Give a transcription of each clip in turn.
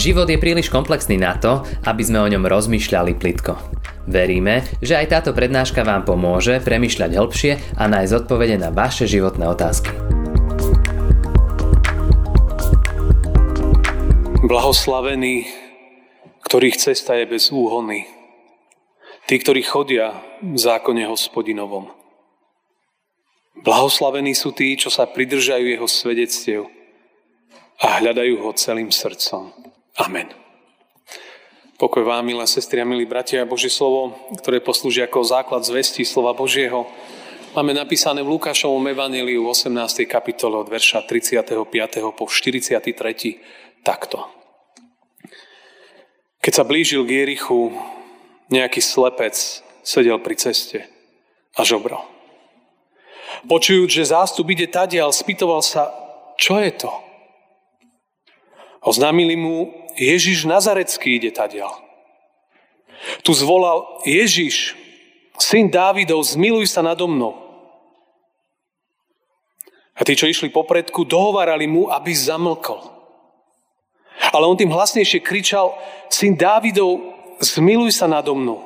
Život je príliš komplexný na to, aby sme o ňom rozmýšľali plitko. Veríme, že aj táto prednáška vám pomôže premyšľať hĺbšie a nájsť odpovede na vaše životné otázky. Blahoslavený, ktorých cesta je bez úhony. Tí, ktorí chodia v zákone hospodinovom. Blahoslavení sú tí, čo sa pridržajú jeho svedectiev a hľadajú ho celým srdcom. Amen. Pokoj vám, milé sestry a milí bratia, Božie slovo, ktoré poslúži ako základ zvesti slova Božieho, máme napísané v Lukášovom evaníliu v 18. kapitole od verša 35. po 43. takto. Keď sa blížil k Jerichu, nejaký slepec sedel pri ceste a žobral. Počujúc, že zástup ide tadiaľ, spýtoval sa, čo je to? Oznámili mu, Ježiš Nazarecký ide tadiaľ. Tu zvolal, Ježiš, syn Dávidov, zmiluj sa nado mnou. A tí, čo išli popredku, dohovárali mu, aby zamlkol. Ale on tým hlasnejšie kričal, syn Dávidov, zmiluj sa nado mnou.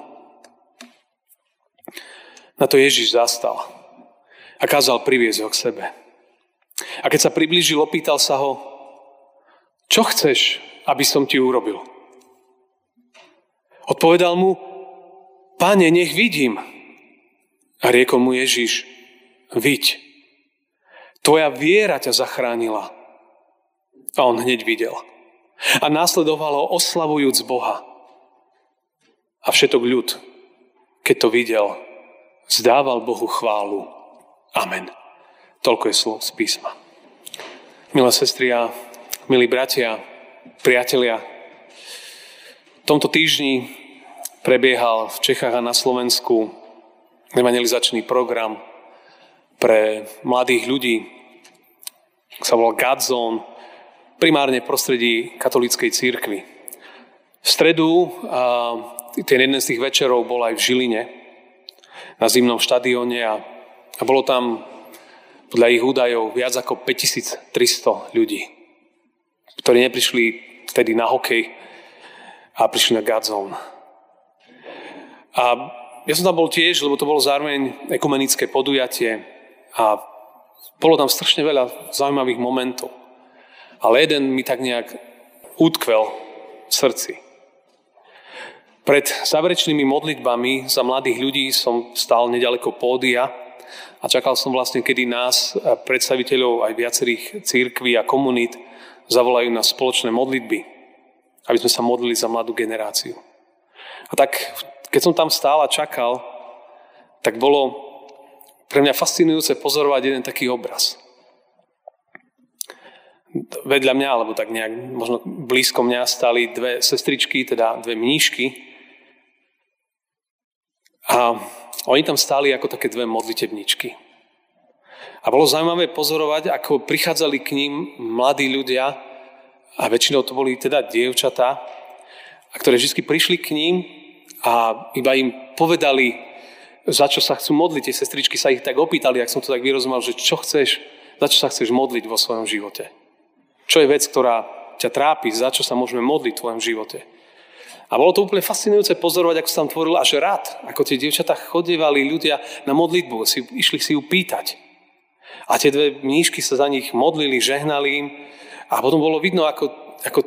Na to Ježiš zastal a kázal priviesť ho k sebe. A keď sa priblížil, opýtal sa ho, čo chceš, aby som ti urobil? Odpovedal mu, páne, nech vidím. A riekol mu Ježiš, viď, tvoja viera ťa zachránila. A on hneď videl. A následovalo oslavujúc Boha. A všetok ľud, keď to videl, zdával Bohu chválu. Amen. Toľko je slov z písma. Milé sestry a milí bratia, priatelia, v tomto týždni prebiehal v Čechách a na Slovensku evangelizačný program pre mladých ľudí, sa volal Godzone, primárne v prostredí katolíckej církvy. V stredu, a ten jeden z tých večerov bol aj v Žiline, na zimnom štadióne a a bolo tam podľa ich údajov viac ako 5300 ľudí, ktorí neprišli vtedy na hokej a prišli na Godzone. A ja som tam bol tiež, lebo to bolo zároveň ekumenické podujatie a bolo tam strašne veľa zaujímavých momentov. Ale jeden mi tak nejak utkvel v srdci. Pred záverečnými modlitbami za mladých ľudí som stál nedaleko pódia a čakal som vlastne, kedy nás, predstaviteľov aj viacerých církví a komunít, zavolajú na spoločné modlitby, aby sme sa modlili za mladú generáciu. A tak, keď som tam stál a čakal, tak bolo pre mňa fascinujúce pozorovať jeden taký obraz. Vedľa mňa, alebo tak nejak možno blízko mňa, stali dve sestričky, teda dve mníšky. A oni tam stáli ako také dve modlitebničky. A bolo zaujímavé pozorovať, ako prichádzali k ním mladí ľudia, a väčšinou to boli teda dievčatá, a ktoré vždy prišli k ním a iba im povedali, za čo sa chcú modliť. Tie sestričky sa ich tak opýtali, ak som to tak vyrozumel, že čo chceš, za čo sa chceš modliť vo svojom živote. Čo je vec, ktorá ťa trápi, za čo sa môžeme modliť v tvojom živote. A bolo to úplne fascinujúce pozorovať, ako sa tam tvoril až rád, ako tie dievčatá chodievali ľudia na modlitbu, si, išli si ju pýtať. A tie dve mníšky sa za nich modlili, žehnali im. A potom bolo vidno, ako, ako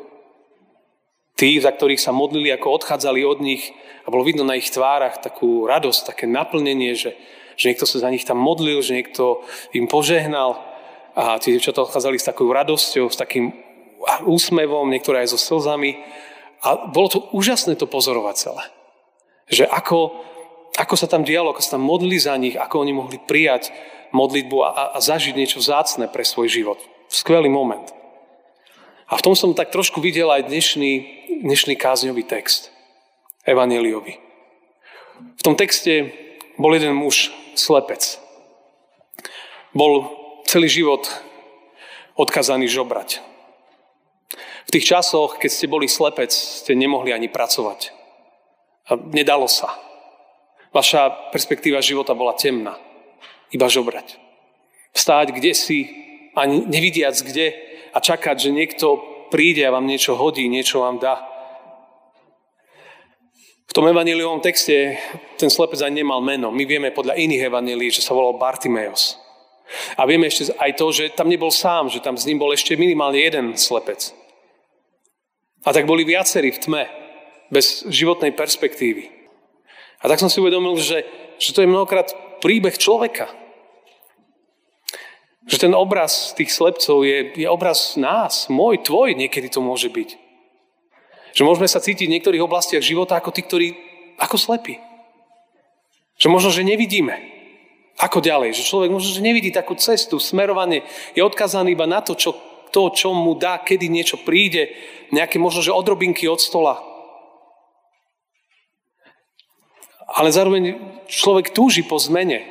tí, za ktorých sa modlili, ako odchádzali od nich. A bolo vidno na ich tvárach takú radosť, také naplnenie, že, že niekto sa za nich tam modlil, že niekto im požehnal. A tie dievčatá odchádzali s takou radosťou, s takým úsmevom, niektoré aj so slzami. A bolo to úžasné to pozorovať celé. Že ako, ako sa tam dialo, ako sa tam modlili za nich, ako oni mohli prijať modlitbu a, a zažiť niečo vzácne pre svoj život. Skvelý moment. A v tom som tak trošku videl aj dnešný, dnešný kázňový text. Evangeliovi. V tom texte bol jeden muž, slepec. Bol celý život odkazaný žobrať. V tých časoch, keď ste boli slepec, ste nemohli ani pracovať. A nedalo sa. Vaša perspektíva života bola temná. Iba žobrať. Vstáť kde si, ani nevidiac kde a čakať, že niekto príde a vám niečo hodí, niečo vám dá. V tom evaniliovom texte ten slepec aj nemal meno. My vieme podľa iných evanilí, že sa volal Bartimeos. A vieme ešte aj to, že tam nebol sám, že tam s ním bol ešte minimálne jeden slepec. A tak boli viacerí v tme, bez životnej perspektívy. A tak som si uvedomil, že, že to je mnohokrát príbeh človeka. Že ten obraz tých slepcov je, je obraz nás, môj, tvoj, niekedy to môže byť. Že môžeme sa cítiť v niektorých oblastiach života ako tí, ktorí, ako slepí. Že možno, že nevidíme. Ako ďalej? Že človek možno, že nevidí takú cestu, smerovanie. Je odkazaný iba na to, čo, to, čo mu dá, kedy niečo príde, nejaké možno, že odrobinky od stola. Ale zároveň človek túži po zmene.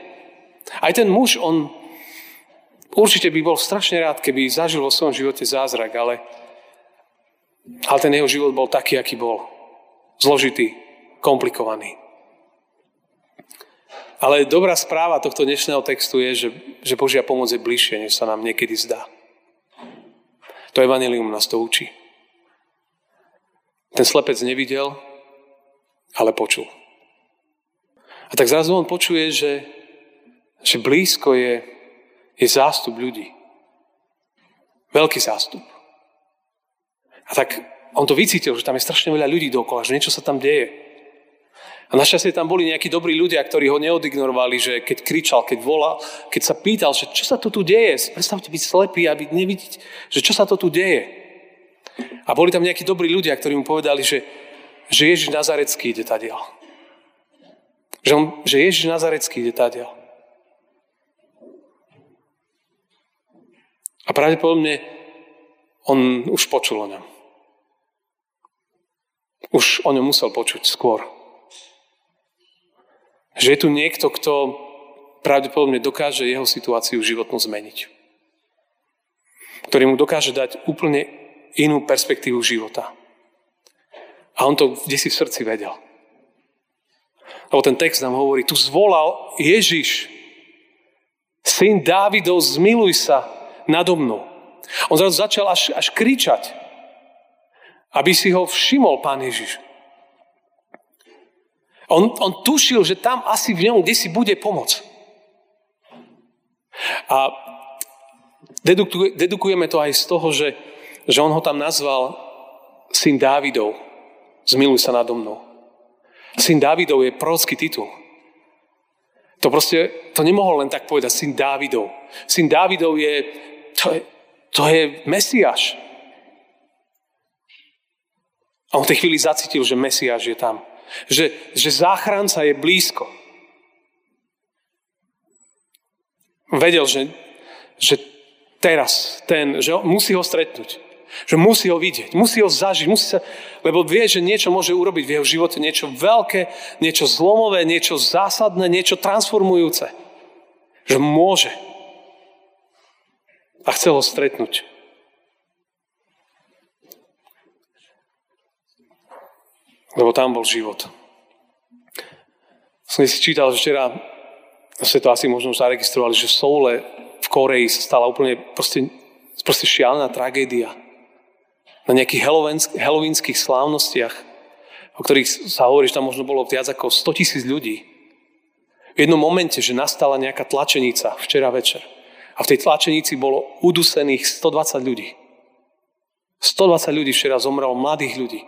Aj ten muž, on Určite by bol strašne rád, keby zažil vo svojom živote zázrak, ale, ale ten jeho život bol taký, aký bol. Zložitý, komplikovaný. Ale dobrá správa tohto dnešného textu je, že, že Božia pomoc je bližšie, než sa nám niekedy zdá. To evanelium nás to učí. Ten slepec nevidel, ale počul. A tak zrazu on počuje, že, že blízko je je zástup ľudí. Veľký zástup. A tak on to vycítil, že tam je strašne veľa ľudí dokola, že niečo sa tam deje. A našťastie tam boli nejakí dobrí ľudia, ktorí ho neodignorovali, že keď kričal, keď volal, keď sa pýtal, že čo sa to tu deje, predstavte byť slepý a byť nevidieť, že čo sa to tu deje. A boli tam nejakí dobrí ľudia, ktorí mu povedali, že, že Ježiš Nazarecký ide tadiaľ. Že, on, že Ježiš Nazarecký ide tadiaľ. A pravdepodobne on už počul o ňom. Už o ňom musel počuť skôr. Že je tu niekto, kto pravdepodobne dokáže jeho situáciu životnú zmeniť. Ktorý mu dokáže dať úplne inú perspektívu života. A on to kde si v srdci vedel. Lebo ten text nám hovorí, tu zvolal Ježiš, syn Dávidov, zmiluj sa nado mnou. On zrazu začal až, až kričať, aby si ho všimol Pán Ježiš. On, on tušil, že tam asi v ňom kde si bude pomoc. A dedukujeme to aj z toho, že, že on ho tam nazval syn Dávidov. Zmiluj sa nado mnou. Syn Dávidov je prorocký titul. To proste, to nemohol len tak povedať, syn Dávidov. Syn Dávidov je to je, to je Mesiáš. A on v tej chvíli zacítil, že Mesiáš je tam. Že, že záchranca je blízko. Vedel, že, že teraz ten, že musí ho stretnúť. Že musí ho vidieť, musí ho zažiť, musí sa, lebo vie, že niečo môže urobiť v jeho živote, niečo veľké, niečo zlomové, niečo zásadné, niečo transformujúce. Že môže a chcel ho stretnúť. Lebo tam bol život. Som si čítal, včera ste to asi možno zaregistrovali, že v Soule v Koreji sa stala úplne proste, proste šialená tragédia. Na nejakých helovínskych slávnostiach, o ktorých sa hovorí, že tam možno bolo viac ako 100 tisíc ľudí. V jednom momente, že nastala nejaká tlačenica včera večer. A v tej tlačenici bolo udusených 120 ľudí. 120 ľudí včera zomrelo, mladých ľudí.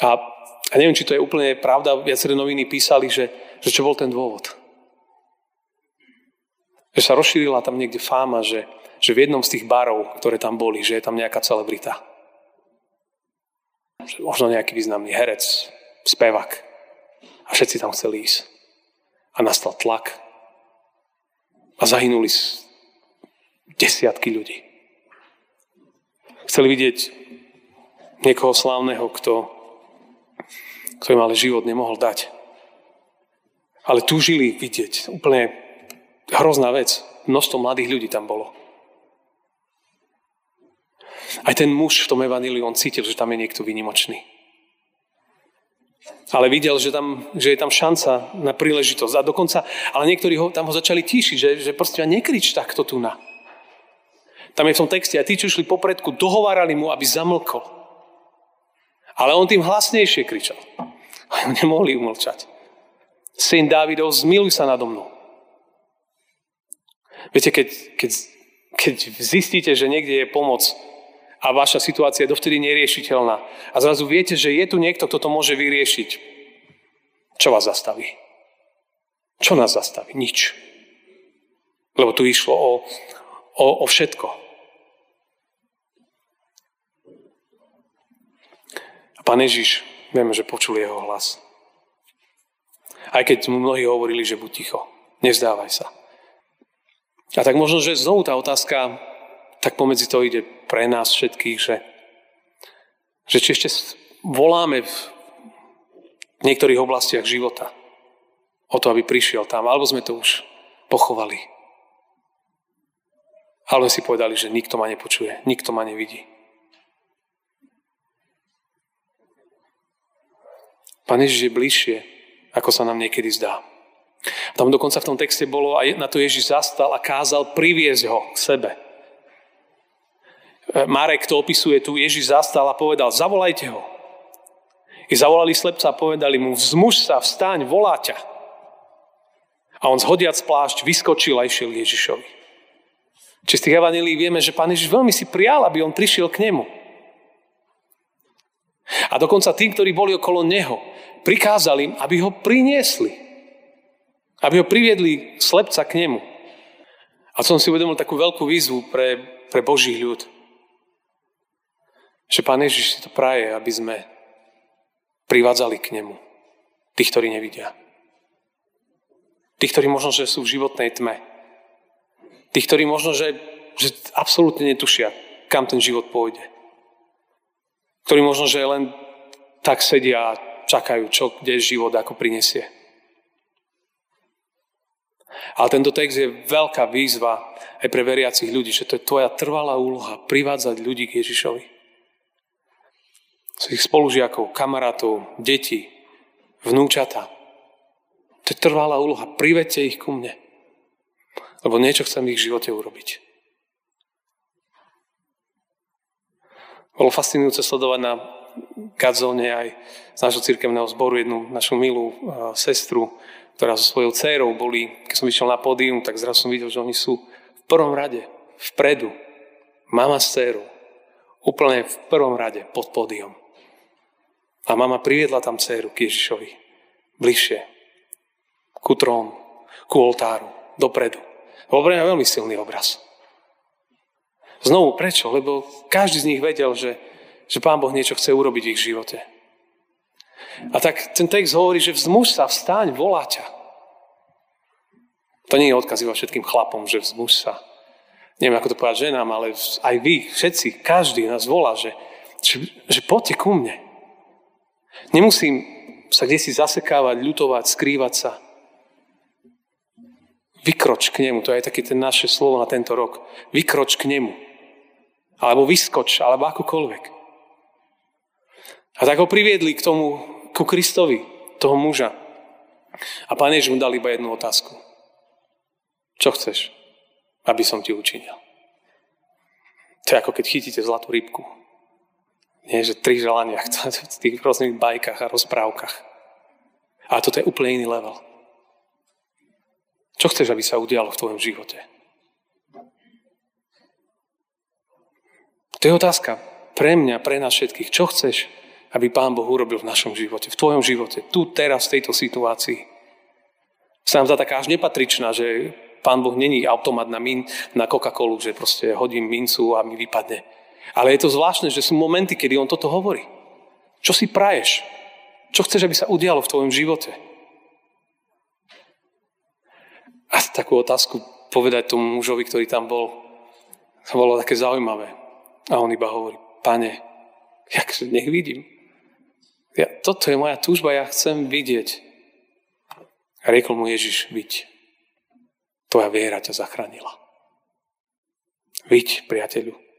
A, a neviem, či to je úplne pravda, viaceré noviny písali, že, že čo bol ten dôvod. Že sa rozšírila tam niekde fáma, že, že v jednom z tých barov, ktoré tam boli, že je tam nejaká celebrita. Možno nejaký významný herec, spevak. A všetci tam chceli ísť. A nastal tlak a zahynuli desiatky ľudí. Chceli vidieť niekoho slávneho, kto, kto im ale život nemohol dať. Ale túžili vidieť. Úplne hrozná vec. Množstvo mladých ľudí tam bolo. Aj ten muž v tom evaníliu, on cítil, že tam je niekto výnimočný. Ale videl, že, tam, že je tam šanca na príležitosť. A dokonca, ale niektorí ho, tam ho začali tíšiť, že, že proste nekrič takto tu na. Tam je v tom texte, a tí, čo išli popredku, dohovárali mu, aby zamlkol. Ale on tým hlasnejšie kričal. A nemohli umlčať. Syn Dávidov, zmiluj sa nado mnou. Viete, keď, keď, keď zistíte, že niekde je pomoc a vaša situácia je dovtedy neriešiteľná a zrazu viete, že je tu niekto, kto to môže vyriešiť, čo vás zastaví? Čo nás zastaví? Nič. Lebo tu išlo o, o, o všetko. A pán Ježiš, vieme, že počul jeho hlas. Aj keď mu mnohí hovorili, že buď ticho, nezdávaj sa. A tak možno, že znovu tá otázka, tak pomedzi to ide pre nás všetkých, že, že či ešte voláme v niektorých oblastiach života o to, aby prišiel tam, alebo sme to už pochovali. Ale si povedali, že nikto ma nepočuje, nikto ma nevidí. Pán Ježiš je bližšie, ako sa nám niekedy zdá. Tam dokonca v tom texte bolo, a na to Ježiš zastal a kázal priviesť ho k sebe. E, Marek to opisuje tu, Ježiš zastal a povedal, zavolajte ho. I zavolali slepca a povedali mu, vzmuž sa, vstaň, volá ťa. A on zhodiac plášť vyskočil a išiel Ježišovi. Či z tých evanelí vieme, že Pán Ježiš veľmi si prijal, aby on prišiel k nemu. A dokonca tí, ktorí boli okolo neho, prikázali im, aby ho priniesli. Aby ho priviedli slepca k nemu. A som si uvedomil takú veľkú výzvu pre, pre Boží ľud. Že Pán Ježiš si to praje, aby sme privádzali k nemu. Tých, ktorí nevidia. Tých, ktorí možno, že sú v životnej tme. Tých, ktorí možno, že, že absolútne netušia, kam ten život pôjde. Ktorí možno, že len tak sedia a čakajú, čo kde život ako prinesie. Ale tento text je veľká výzva aj pre veriacich ľudí, že to je tvoja trvalá úloha privádzať ľudí k Ježišovi. Svojich spolužiakov, kamarátov, detí, vnúčata. To je trvalá úloha. Privedte ich ku mne. Lebo niečo chcem v ich živote urobiť. Bolo fascinujúce sledovať na Gadzone aj z nášho cirkevného zboru jednu našu milú uh, sestru, ktorá so svojou dcerou boli, keď som vyšiel na pódium, tak zrazu som videl, že oni sú v prvom rade, vpredu. Mama s dcerou. Úplne v prvom rade, pod pódium. A mama priviedla tam dceru k Ježišovi. Bližšie. Ku trónu. Ku oltáru. Dopredu. Bol pre veľmi silný obraz. Znovu, prečo? Lebo každý z nich vedel, že, že Pán Boh niečo chce urobiť v ich živote. A tak ten text hovorí, že vzmuž sa, vstaň, volá ťa. To nie je odkaz iba všetkým chlapom, že vzmuž sa. Neviem, ako to povedať ženám, ale aj vy, všetci, každý nás volá, že, že, že poďte ku mne. Nemusím sa kde si zasekávať, ľutovať, skrývať sa. Vykroč k nemu, to je také ten naše slovo na tento rok. Vykroč k nemu. Alebo vyskoč, alebo akokoľvek. A tak ho priviedli k tomu, ku Kristovi, toho muža. A pán Ježiš mu dal iba jednu otázku. Čo chceš, aby som ti učinil? To je ako keď chytíte zlatú rybku. Nie, že tri želania v tých rôznych bajkách a rozprávkach. Ale toto je úplne iný level. Čo chceš, aby sa udialo v tvojom živote? To je otázka pre mňa, pre nás všetkých. Čo chceš, aby Pán Boh urobil v našom živote, v tvojom živote, tu, teraz, v tejto situácii? Sa nám zdá taká až nepatričná, že Pán Boh není automat na, min, na Coca-Colu, že proste hodím mincu a mi vypadne. Ale je to zvláštne, že sú momenty, kedy On toto hovorí. Čo si praješ? Čo chceš, aby sa udialo v tvojom živote? A takú otázku povedať tomu mužovi, ktorý tam bol, to bolo také zaujímavé. A on iba hovorí, pane, jak nech vidím. Ja, toto je moja túžba, ja chcem vidieť. A riekol mu Ježiš, viď, tvoja viera ťa zachránila. Viď, priateľu.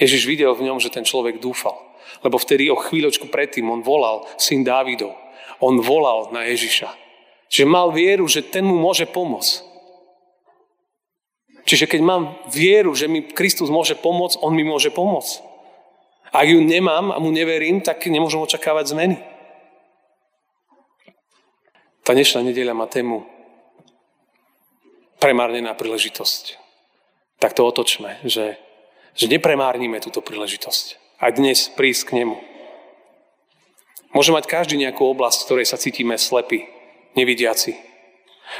Ježiš videl v ňom, že ten človek dúfal. Lebo vtedy o chvíľočku predtým on volal syn Dávidov. On volal na Ježiša. Že mal vieru, že ten mu môže pomôcť. Čiže keď mám vieru, že mi Kristus môže pomôcť, On mi môže pomôcť. Ak ju nemám a mu neverím, tak nemôžem očakávať zmeny. Tá dnešná nedeľa má tému premárnená príležitosť. Tak to otočme, že, že nepremárnime túto príležitosť. A dnes prísť k nemu. Môže mať každý nejakú oblasť, v ktorej sa cítime slepí, nevidiaci.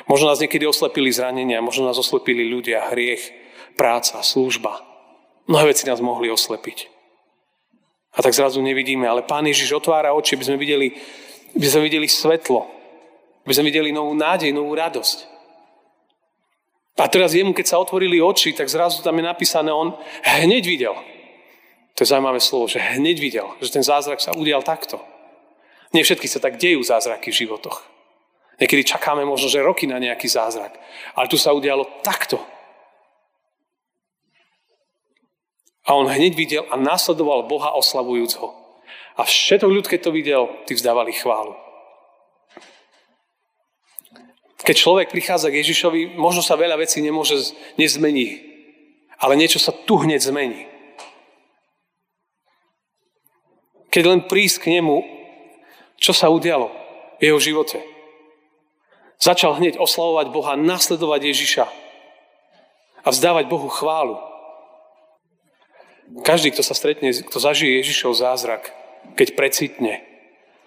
Možno nás niekedy oslepili zranenia, možno nás oslepili ľudia, hriech, práca, služba. Mnohé veci nás mohli oslepiť. A tak zrazu nevidíme, ale Pán Ježiš otvára oči, aby sme videli, aby sme videli svetlo, aby sme videli novú nádej, novú radosť. A teraz jemu, keď sa otvorili oči, tak zrazu tam je napísané, on hneď videl. To je zaujímavé slovo, že hneď videl, že ten zázrak sa udial takto. Nie všetky sa tak dejú zázraky v životoch. Niekedy čakáme možno, že roky na nejaký zázrak. Ale tu sa udialo takto. A on hneď videl a následoval Boha oslavujúc ho. A všetok ľud, keď to videl, tí vzdávali chválu. Keď človek prichádza k Ježišovi, možno sa veľa vecí nemôže, nezmení. Ale niečo sa tu hneď zmení. Keď len prísť k nemu, čo sa udialo v jeho živote? Začal hneď oslavovať Boha, nasledovať Ježiša a vzdávať Bohu chválu. Každý, kto sa stretne, kto zažije Ježišov zázrak, keď precitne,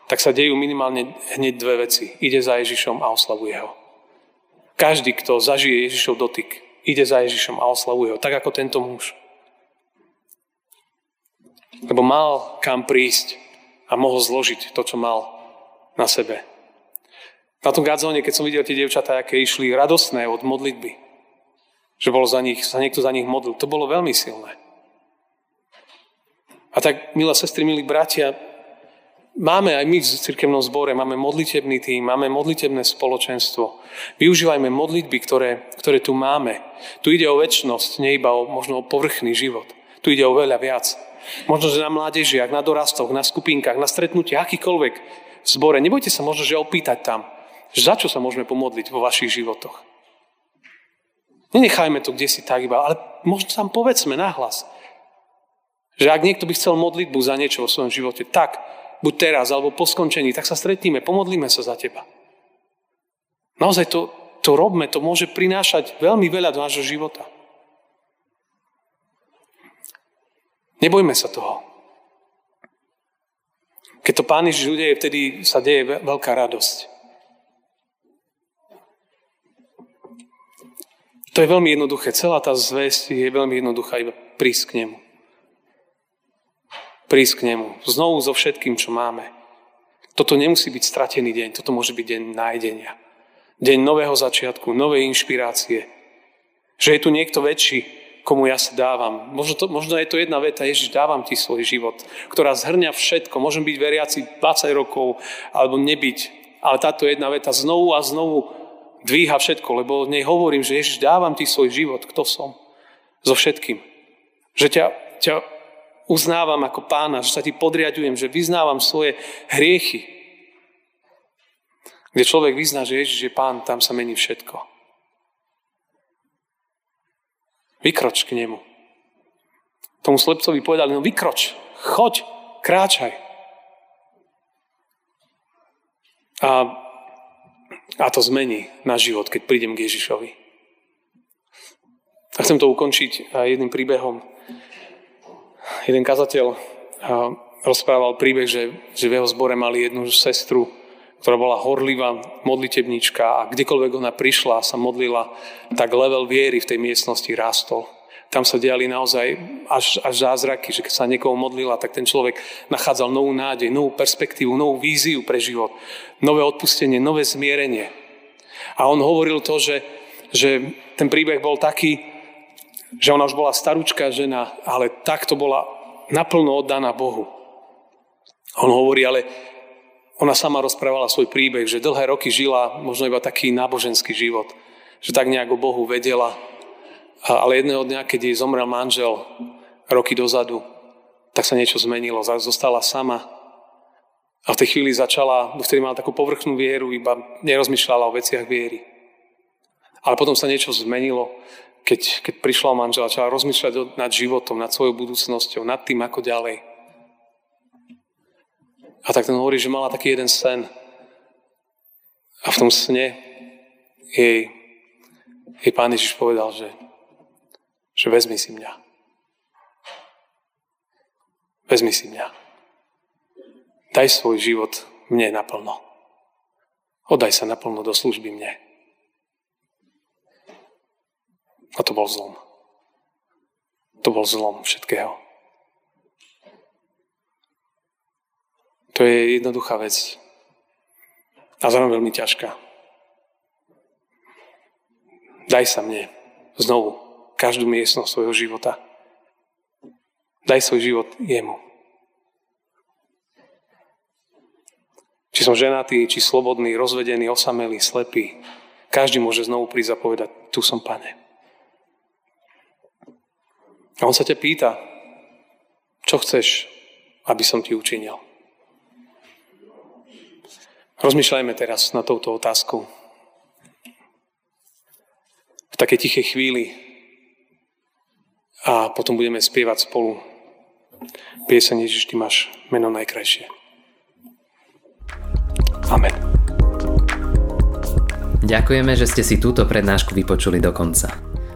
tak sa dejú minimálne hneď dve veci. Ide za Ježišom a oslavuje ho. Každý, kto zažije Ježišov dotyk, ide za Ježišom a oslavuje ho, tak ako tento muž. Lebo mal kam prísť a mohol zložiť to, čo mal na sebe. Na tom gadzóne, keď som videl tie dievčatá, aké išli radostné od modlitby, že bolo za nich, sa niekto za nich modlil, to bolo veľmi silné. A tak, milé sestry, milí bratia, Máme aj my v cirkevnom zbore, máme modlitebný tým, máme modlitebné spoločenstvo. Využívajme modlitby, ktoré, ktoré tu máme. Tu ide o väčšnosť, nie iba o možno o povrchný život. Tu ide o veľa viac. Možno, že na mládežiach, na dorastoch, na skupinkách, na stretnutiach, akýkoľvek v zbore. Nebojte sa možno, že opýtať tam, za čo sa môžeme pomodliť vo vašich životoch. Nenechajme to kde si tak iba, ale možno tam povedzme nahlas. Že ak niekto by chcel modlitbu za niečo vo svojom živote, tak buď teraz, alebo po skončení, tak sa stretníme, pomodlíme sa za teba. Naozaj to, to robme, to môže prinášať veľmi veľa do nášho života. Nebojme sa toho. Keď to Pán Ježiš udeje, vtedy sa deje veľká radosť. To je veľmi jednoduché. Celá tá zväzť je veľmi jednoduchá, iba prísť k nemu prísť k nemu. Znovu so všetkým, čo máme. Toto nemusí byť stratený deň, toto môže byť deň nájdenia. Deň nového začiatku, novej inšpirácie. Že je tu niekto väčší, komu ja sa dávam. Možno, to, možno je to jedna veta, Ježiš, dávam ti svoj život, ktorá zhrňa všetko. Môžem byť veriaci 20 rokov, alebo nebyť. Ale táto jedna veta znovu a znovu dvíha všetko, lebo nej hovorím, že Ježiš, dávam ti svoj život, kto som. So všetkým. Že ťa, ťa uznávam ako pána, že sa ti podriadujem, že vyznávam svoje hriechy. Kde človek vyzná, že Ježiš je pán, tam sa mení všetko. Vykroč k nemu. Tomu slepcovi povedali, no vykroč, choď, kráčaj. A, a to zmení náš život, keď prídem k Ježišovi. A chcem to ukončiť jedným príbehom jeden kazateľ rozprával príbeh, že, že v jeho zbore mali jednu sestru, ktorá bola horlivá modlitebnička a kdekoľvek ona prišla a sa modlila, tak level viery v tej miestnosti rástol. Tam sa diali naozaj až, až zázraky, že keď sa niekoho modlila, tak ten človek nachádzal novú nádej, novú perspektívu, novú víziu pre život, nové odpustenie, nové zmierenie. A on hovoril to, že, že ten príbeh bol taký, že ona už bola starúčka žena, ale takto bola naplno oddaná Bohu. On hovorí, ale ona sama rozprávala svoj príbeh, že dlhé roky žila možno iba taký náboženský život, že tak nejak o Bohu vedela, ale jedného dňa, keď jej zomrel manžel roky dozadu, tak sa niečo zmenilo, zostala sama a v tej chvíli začala, vtedy mala takú povrchnú vieru, iba nerozmýšľala o veciach viery. Ale potom sa niečo zmenilo, keď, keď prišla manžela, začala rozmýšľať nad životom, nad svojou budúcnosťou, nad tým, ako ďalej. A tak ten hovorí, že mala taký jeden sen. A v tom sne jej, jej pán Ježiš povedal, že, že vezmi si mňa. Vezmi si mňa. Daj svoj život mne naplno. Oddaj sa naplno do služby mne. A to bol zlom. To bol zlom všetkého. To je jednoduchá vec. A zároveň veľmi ťažká. Daj sa mne znovu každú miestnosť svojho života. Daj svoj život jemu. Či som ženatý, či slobodný, rozvedený, osamelý, slepý. Každý môže znovu prísť a povedať, tu som pane. A on sa ťa pýta, čo chceš, aby som ti učinil. Rozmýšľajme teraz na touto otázku. V takej tichej chvíli a potom budeme spievať spolu pieseň Ježiš, Ty máš meno najkrajšie. Amen. Ďakujeme, že ste si túto prednášku vypočuli do konca.